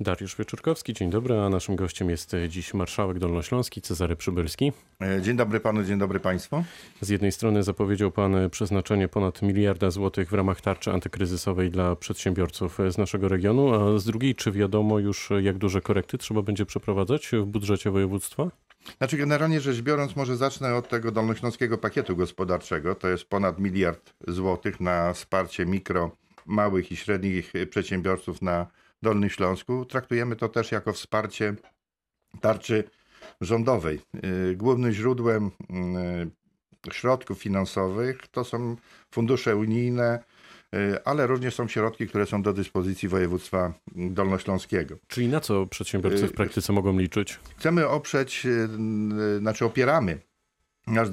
Dariusz Wieczorkowski, dzień dobry, a naszym gościem jest dziś marszałek dolnośląski Cezary Przybylski. E, Dzień dobry panu, dzień dobry państwu. Z jednej strony zapowiedział pan przeznaczenie ponad miliarda złotych w ramach tarczy antykryzysowej dla przedsiębiorców z naszego regionu, a z drugiej, czy wiadomo już jak duże korekty trzeba będzie przeprowadzać w budżecie województwa? Znaczy generalnie rzecz biorąc, może zacznę od tego dolnośląskiego pakietu gospodarczego. To jest ponad miliard złotych na wsparcie mikro, małych i średnich przedsiębiorców na Dolnym Śląsku. Traktujemy to też jako wsparcie tarczy rządowej. Yy, Głównym źródłem yy, środków finansowych to są fundusze unijne, yy, ale również są środki, które są do dyspozycji województwa dolnośląskiego. Czyli na co przedsiębiorcy w praktyce mogą liczyć? Chcemy oprzeć, znaczy opieramy nasz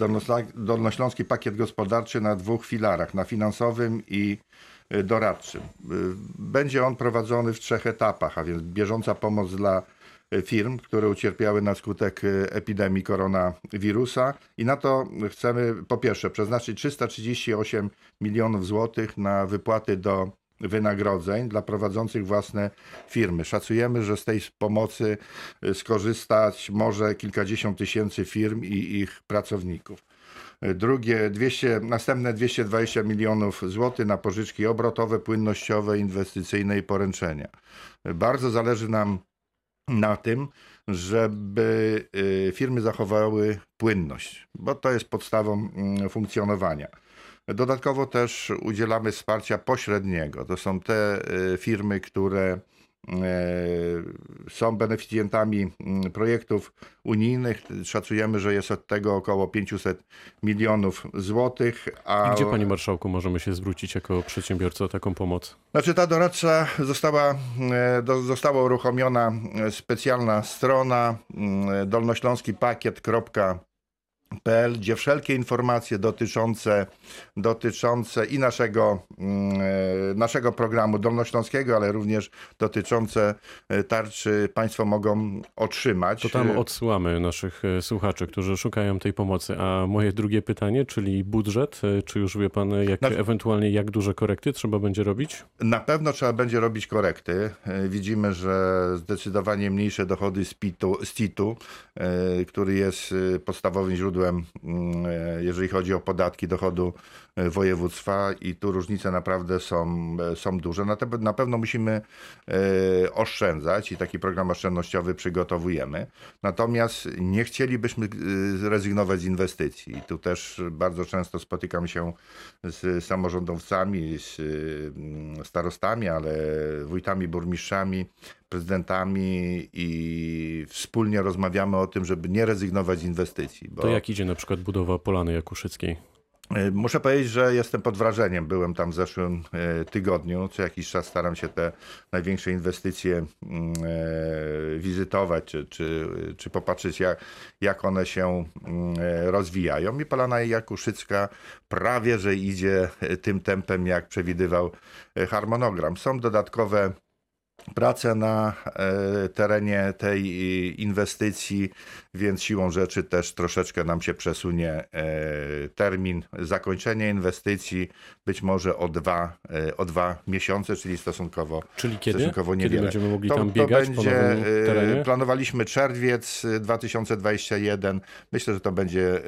dolnośląski pakiet gospodarczy na dwóch filarach, na finansowym i yy, doradczym. Yy, Będzie on prowadzony w trzech etapach, a więc bieżąca pomoc dla yy, firm, które ucierpiały na skutek epidemii koronawirusa i na to chcemy po pierwsze przeznaczyć 338 milionów złotych na wypłaty do wynagrodzeń dla prowadzących własne firmy. Szacujemy, że z tej pomocy y, skorzystać może kilkadziesiąt tysięcy firm i ich pracowników. Y, Drugie, 200, następne 220 milionów złotych na pożyczki obrotowe, płynnościowe, inwestycyjne i poręczenia. Y, Bardzo zależy nam na tym, żeby firmy zachowały płynność, bo to jest podstawą mm, funkcjonowania. Dodatkowo też udzielamy wsparcia pośredniego. To są te y, firmy, które y, są beneficjentami mm, projektów unijnych. Szacujemy, że jest od tego około 500 milionów złotych. A I gdzie, panie marszałku, możemy się zwrócić jako przedsiębiorca o taką pomoc? znaczy ta doradcza została, e, do, została uruchomiona e, specjalna strona mm, dolnośląskipakiet.pl, gdzie wszelkie informacje dotyczące, dotyczące i naszego, mm, e, naszego programu dolnośląskiego, ale również dotyczące e, tarczy Państwo mogą otrzymać. To tam odsyłamy naszych e, słuchaczy, którzy szukają tej pomocy. A moje drugie pytanie, czyli budżet, czy już wie pan, jak, Znaczy- ewentualnie jak duże korekty trzeba będzie robić? Na pewno trzeba będzie robić korekty. Widzimy, że zdecydowanie mniejsze dochody z, PIT-u, z CIT-u, który jest podstawowym źródłem, mm, e, jeżeli chodzi o podatki dochodu e, województwa i tu różnice naprawdę są, e, są duże. Na, te, na pewno musimy oszczędzać i taki program oszczędnościowy przygotowujemy. Natomiast nie chcielibyśmy e, rezygnować z inwestycji. I tu też bardzo często spotykam się z samorządowcami, z starostami, ale wójtami, burmistrzami, prezydentami i wspólnie rozmawiamy o tym, żeby nie rezygnować z inwestycji. Bo To jak idzie na przykład budowa Polany Jakuszyckiej? E, Muszę powiedzieć, że jestem pod wrażeniem. Byłem tam w zeszłym e, tygodniu. Co jakiś czas staram się te największe inwestycje mm, e, wizytować, czy, czy, czy popatrzeć, jak, jak one się mm, rozwijają. I Polana Jakuszycka prawie, że idzie tym tempem, jak przewidywał harmonogram. Są dodatkowe prace na e, terenie tej e, inwestycji, więc siłą rzeczy też troszeczkę nam się przesunie e, termin zakończenia inwestycji, być może o dwa, o dwa miesiące, czyli stosunkowo, Czyli kiedy? stosunkowo Kiedy niewiele. będziemy mogli to, tam to biegać po będzie, planowaliśmy czerwiec e, 2021, myślę, że to będzie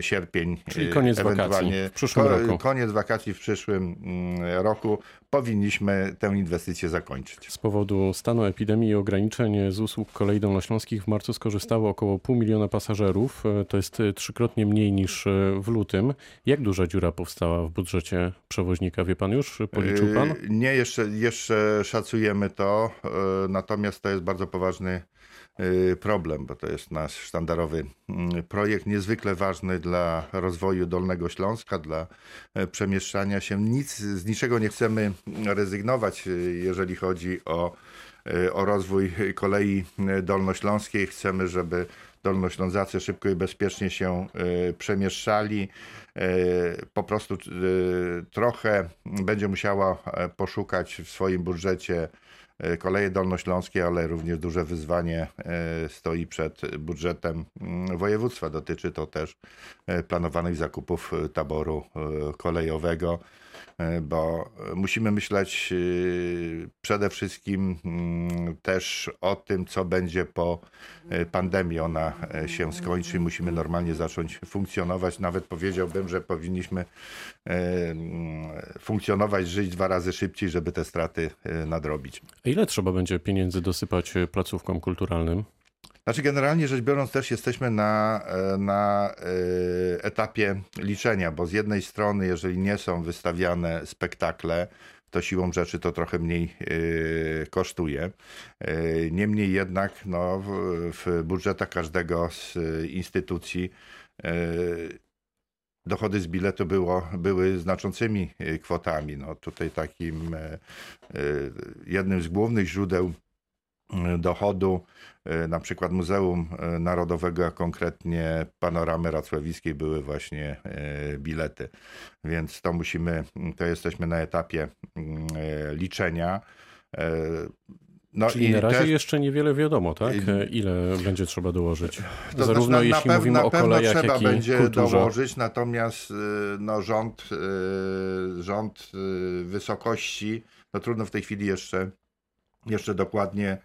sierpień. Czyli koniec wakacji ewentualnie- w przyszłym ko- roku. Koniec wakacji w przyszłym mm, roku powinniśmy tę inwestycję zakończyć. Z powodu stanu epidemii i ograniczeń z usług kolei dolnośląskich w marcu skorzystało około pół miliona pasażerów. E, To jest e, trzykrotnie mniej niż e, w lutym. Jak duża dziura powstała w budżecie przewoźnika, wie pan już? Policzył pan? Nie, jeszcze, jeszcze szacujemy to, natomiast to jest bardzo poważny problem, bo to jest nasz sztandarowy mm, projekt, niezwykle ważny dla rozwoju Dolnego Śląska, dla e, przemieszczania się. Nic, z niczego nie chcemy rezygnować, yy, jeżeli chodzi o, yy, o rozwój kolei yy, dolnośląskiej. Chcemy, żeby Dolnoślązacy szybko i bezpiecznie się przemieszczali. Po prostu trochę będzie musiała e, poszukać w swoim budżecie e, koleje dolnośląskie, ale również duże wyzwanie e, stoi przed budżetem mm, województwa. Dotyczy to też e, planowanych zakupów e, taboru e, kolejowego. E, bo musimy myśleć e, przede wszystkim mm, też o tym, co będzie po e, pandemii. Ona się skończy i musimy normalnie zacząć funkcjonować. Nawet powiedziałbym, że powinniśmy mm, funkcjonować, żyć dwa razy szybciej, żeby te straty nadrobić. A ile trzeba będzie pieniędzy dosypać placówkom kulturalnym? Znaczy, generalnie rzecz biorąc, też jesteśmy na, e, na e, etapie liczenia, bo z jednej strony, jeżeli nie są wystawiane spektakle, to siłą rzeczy to trochę mniej e, kosztuje. E, Niemniej jednak no, w, w budżetach każdego z instytucji e, dochody z biletu było, były znaczącymi kwotami. No, tutaj takim jednym z głównych źródeł dochodu, na przykład Muzeum e, Narodowego, a konkretnie Panoramy Racławickiej były właśnie e, bilety. Więc to musimy, to jesteśmy na etapie mm, e, liczenia. E, No Czyli na razie też- jeszcze niewiele wiadomo, tak? E, Ile będzie trzeba dołożyć? To Zarówno znaczy, jeśli pew- mówimy na o pewno kolejach, trzeba jak i będzie kulturze. dołożyć, natomiast no, rząd, rząd wysokości, no trudno w tej chwili jeszcze, jeszcze dokładnie,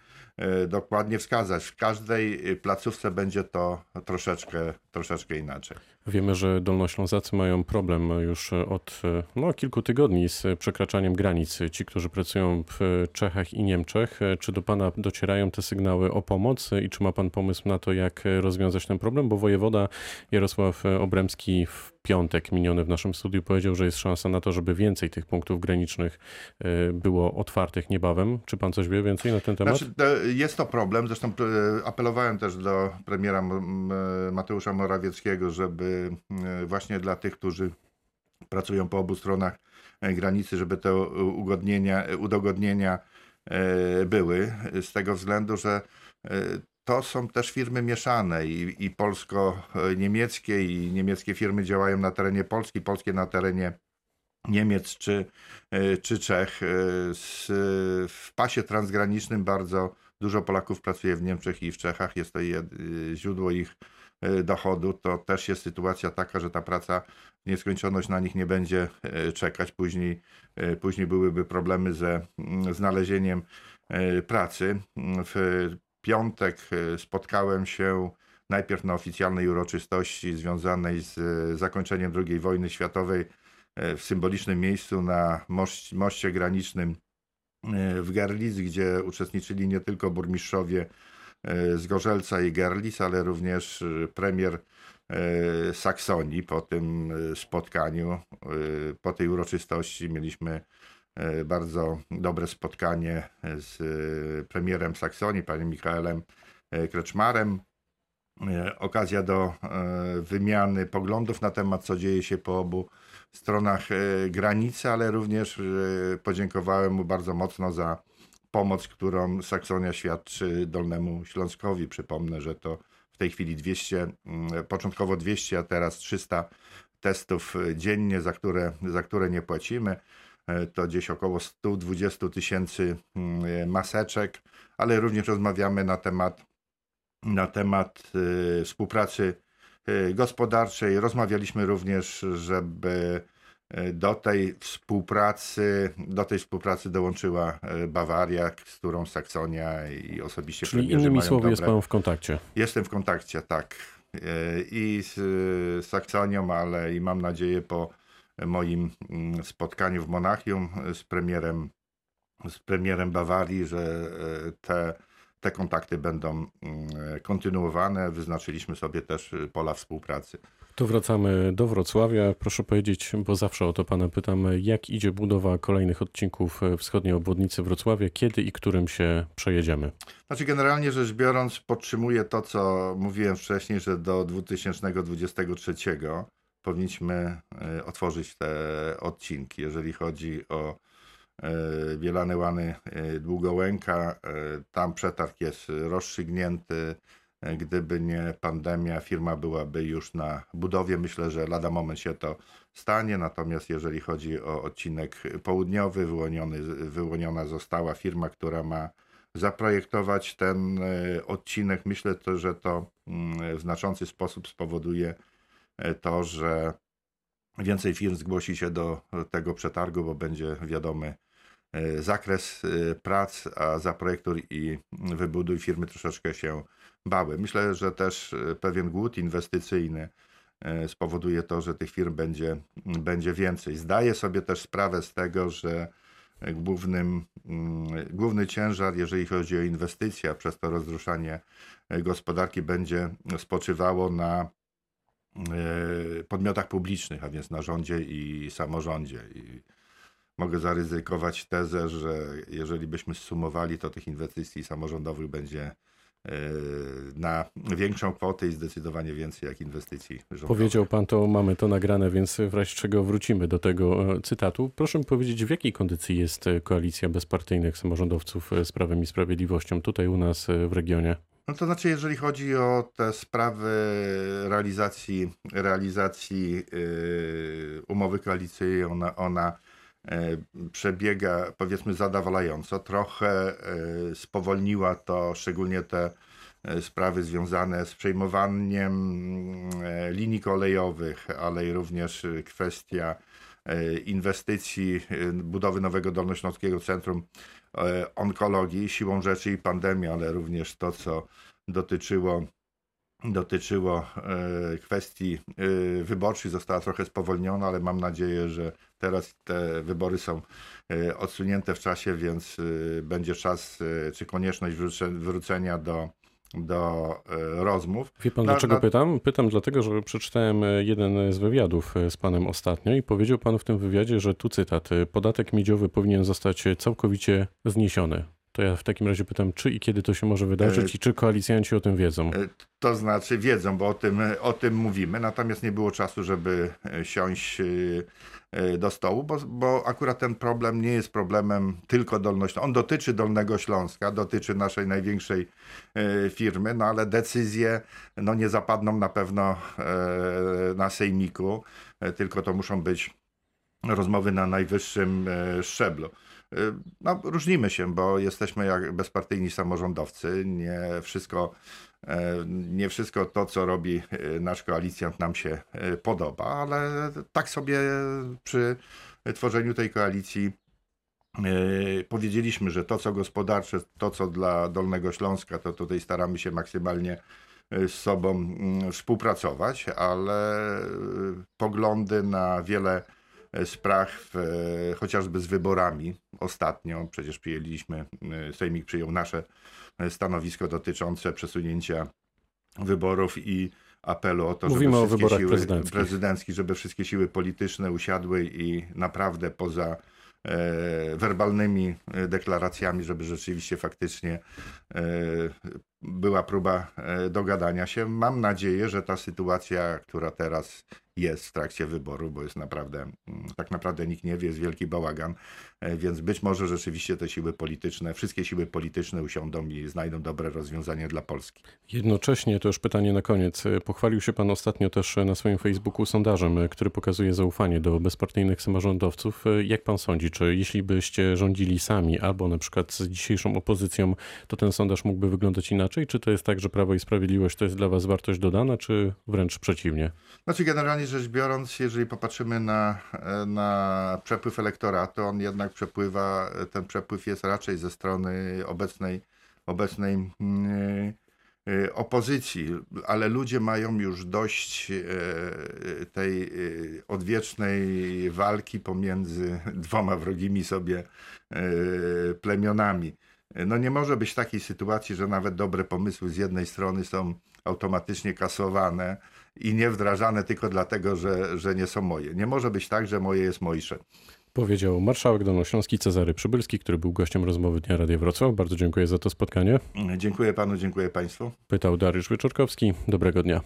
dokładnie wskazać. W każdej y, placówce będzie to troszeczkę, troszeczkę inaczej. Wiemy, że Dolnoślązacy mają problem już od no, kilku tygodni z przekraczaniem granic. Ci, którzy pracują w Czechach i Niemczech, czy do Pana docierają te sygnały o pomoc i czy ma Pan pomysł na to, jak rozwiązać ten problem? Bo wojewoda Jarosław Obremski w piątek miniony w naszym studiu powiedział, że jest szansa na to, żeby więcej tych punktów granicznych e, było otwartych niebawem. Czy Pan coś wie więcej na ten temat? Znaczy, to jest to problem. Zresztą e, apelowałem też do premiera Mateusza Morawieckiego, żeby e, właśnie dla tych, którzy pracują po obu stronach e, granicy, żeby te ugodnienia, udogodnienia e, były. Z tego względu, że e, to są też firmy mieszane i, i polsko-niemieckie, i niemieckie firmy działają na terenie Polski, polskie na terenie Niemiec czy, e, czy Czech. E, Z, w pasie transgranicznym bardzo dużo Polaków pracuje w Niemczech i w Czechach. Jest to jed, e, źródło ich dochodu. To też jest sytuacja taka, że ta praca w nieskończoność na nich nie będzie czekać. Później, później byłyby problemy ze znalezieniem pracy. W piątek e, spotkałem się najpierw na oficjalnej uroczystości związanej z e, zakończeniem II wojny światowej e, w symbolicznym miejscu na moście, moście granicznym w Gerlitz, gdzie uczestniczyli nie tylko burmistrzowie z Gorzelca i Gerlitz, ale również premier Saksonii. Po tym spotkaniu, po tej uroczystości mieliśmy bardzo dobre spotkanie z e, premierem Saksonii, panem Michaelem e, Kreczmarem. E, Okazja do e, wymiany poglądów na temat, co dzieje się po obu stronach e, granicy, ale również e, podziękowałem mu bardzo mocno za pomoc, którą Saksonia świadczy Dolnemu Śląskowi. Przypomnę, że to w tej chwili 200, mm, początkowo 200, a teraz 300 testów e, dziennie, za które, za które nie płacimy. E, To gdzieś około 120 tysięcy mm, e, maseczek, ale również rozmawiamy na temat, na temat e, współpracy gospodarczej. Rozmawialiśmy również, żeby do tej współpracy, do tej współpracy dołączyła Bawaria, z którą Saksonia i osobiście Czyli innymi słowy jest Pan w kontakcie. Jestem w kontakcie, tak. I z Saksonią, ale i mam nadzieję po moim mm, spotkaniu w Monachium z premierem, z premierem Bawarii, że e, te, te kontakty będą mm, kontynuowane. Wyznaczyliśmy sobie też pola współpracy. Tu wracamy do Wrocławia. Proszę powiedzieć, bo zawsze o to pana pytam, jak idzie budowa kolejnych odcinków wschodniej obwodnicy Wrocławia, kiedy i którym się przejedziemy? Znaczy, generalnie rzecz biorąc, podtrzymuję to, co mówiłem wcześniej, że do 2023 powinniśmy e, otworzyć te odcinki. Jeżeli chodzi o e, Bielany Łany e, Długołęka, e, tam przetarg jest rozstrzygnięty. E, Gdyby nie pandemia, firma byłaby już na budowie. Myślę, że lada moment się to stanie. Natomiast jeżeli chodzi o odcinek południowy, wyłoniony, wyłoniona została firma, która ma zaprojektować ten e, odcinek. Myślę, to, że to mm, w znaczący sposób spowoduje e, to, że więcej firm zgłosi się do tego przetargu, bo będzie wiadomy e, zakres e, prac, a zaprojektuj i wybuduj firmy troszeczkę się bały. Myślę, że też e, pewien głód inwestycyjny e, spowoduje to, że tych firm będzie, będzie więcej. Zdaję sobie też sprawę z tego, że głównym, mm, główny ciężar, jeżeli chodzi o inwestycje, a przez to rozruszanie e, gospodarki będzie spoczywało na e, podmiotach publicznych, a więc na rządzie i samorządzie. I mogę zaryzykować tezę, że jeżeli byśmy zsumowali, to tych inwestycji samorządowych będzie e, na większą kwotę i zdecydowanie więcej jak inwestycji rządowych. Powiedział pan to, mamy to nagrane, więc w razie czego wrócimy do tego e, cytatu. Proszę mi powiedzieć, w jakiej kondycji jest e, koalicja bezpartyjnych samorządowców e, z Prawem i Sprawiedliwością tutaj u nas e, w regionie? No to znaczy, jeżeli chodzi o te sprawy realizacji, realizacji yy, umowy koalicyjnej, ona, ona yy, przebiega powiedzmy zadowalająco. Trochę yy, spowolniła to szczególnie te yy, sprawy związane z przejmowaniem yy, linii kolejowych, ale i również yy, kwestia inwestycji, yy, budowy nowego Dolnośląskiego Centrum e, onkologii, siłą rzeczy i pandemii, ale również to, co dotyczyło, dotyczyło e, kwestii e, wyborczej, została trochę spowolniona, ale mam nadzieję, że teraz te wybory są e, odsunięte w czasie, więc e, będzie czas e, czy konieczność wróce- wrócenia do, do e, rozmów. Wie pan, Na- dlaczego na- pytam? Pytam dlatego, że przeczytałem e, jeden z wywiadów e, z panem ostatnio i powiedział pan w tym wywiadzie, że tu cytat, podatek miedziowy powinien zostać całkowicie zniesiony. To ja w takim razie pytam, czy i kiedy to się może wydarzyć i czy koalicjanci o tym wiedzą? To znaczy wiedzą, bo o tym, o tym mówimy, natomiast nie było czasu, żeby siąść do stołu, bo, bo akurat ten problem nie jest problemem tylko Dolnośląska. On dotyczy Dolnego Śląska, dotyczy naszej największej e, firmy, no ale decyzje no, nie zapadną na pewno e, na sejmiku, tylko to muszą być rozmowy na najwyższym szczeblu. E, No, różnimy się, bo jesteśmy jak bezpartyjni samorządowcy. Nie wszystko, e, nie wszystko to, co robi e, nasz koalicjant, nam się e, podoba, ale tak sobie przy tworzeniu tej koalicji powiedzieliśmy, że to, co gospodarcze, to, co dla Dolnego Śląska, to tutaj staramy się maksymalnie z sobą mm, współpracować, ale poglądy na wiele spraw, e, chociażby z wyborami ostatnio, przecież przyjęliśmy, e, Sejmik przyjął nasze e, stanowisko dotyczące przesunięcia wyborów i apelu o to, Mówimy o żeby wszystkie wyborach siły prezydenckich. prezydenckich, żeby wszystkie siły polityczne usiadły i naprawdę poza e, werbalnymi e, deklaracjami, żeby rzeczywiście faktycznie e, była próba e, dogadania się. Mam nadzieję, że ta sytuacja, która teraz jest w trakcie wyboru, bo jest naprawdę, mm, tak naprawdę nikt nie wie, jest wielki bałagan, e, więc być może rzeczywiście te siły polityczne, wszystkie siły polityczne usiądą i znajdą dobre rozwiązanie dla Polski. Jednocześnie, to już pytanie na koniec, e, pochwalił się pan ostatnio też na swoim Facebooku sondażem, który pokazuje zaufanie do bezpartyjnych samorządowców. Jak pan sądzi, czy jeśli byście rządzili sami albo na przykład z dzisiejszą opozycją, to ten sondaż mógłby wyglądać inaczej? Czy to jest tak, że Prawo i Sprawiedliwość to jest dla was wartość dodana, czy wręcz przeciwnie? Znaczy generalnie rzecz biorąc, jeżeli popatrzymy na, na przepływ elektoratu, on jednak przepływa, ten przepływ jest raczej ze strony obecnej, obecnej mm, y, opozycji, ale ludzie mają już dość e, tej odwiecznej walki pomiędzy dwoma wrogimi sobie plemionami. No nie może być takiej sytuacji, że nawet dobre pomysły z jednej strony są automatycznie kasowane i nie wdrażane tylko dlatego, że, że nie są moje. Nie może być tak, że moje jest mojsze. Powiedział marszałek dolnośląski Cezary Przybylski, który był gościem rozmowy Dnia Radia Wrocław. Bardzo dziękuję za to spotkanie. Dziękuję panu, dziękuję państwu. Pytał Dariusz Wyczorkowski. Dobrego dnia.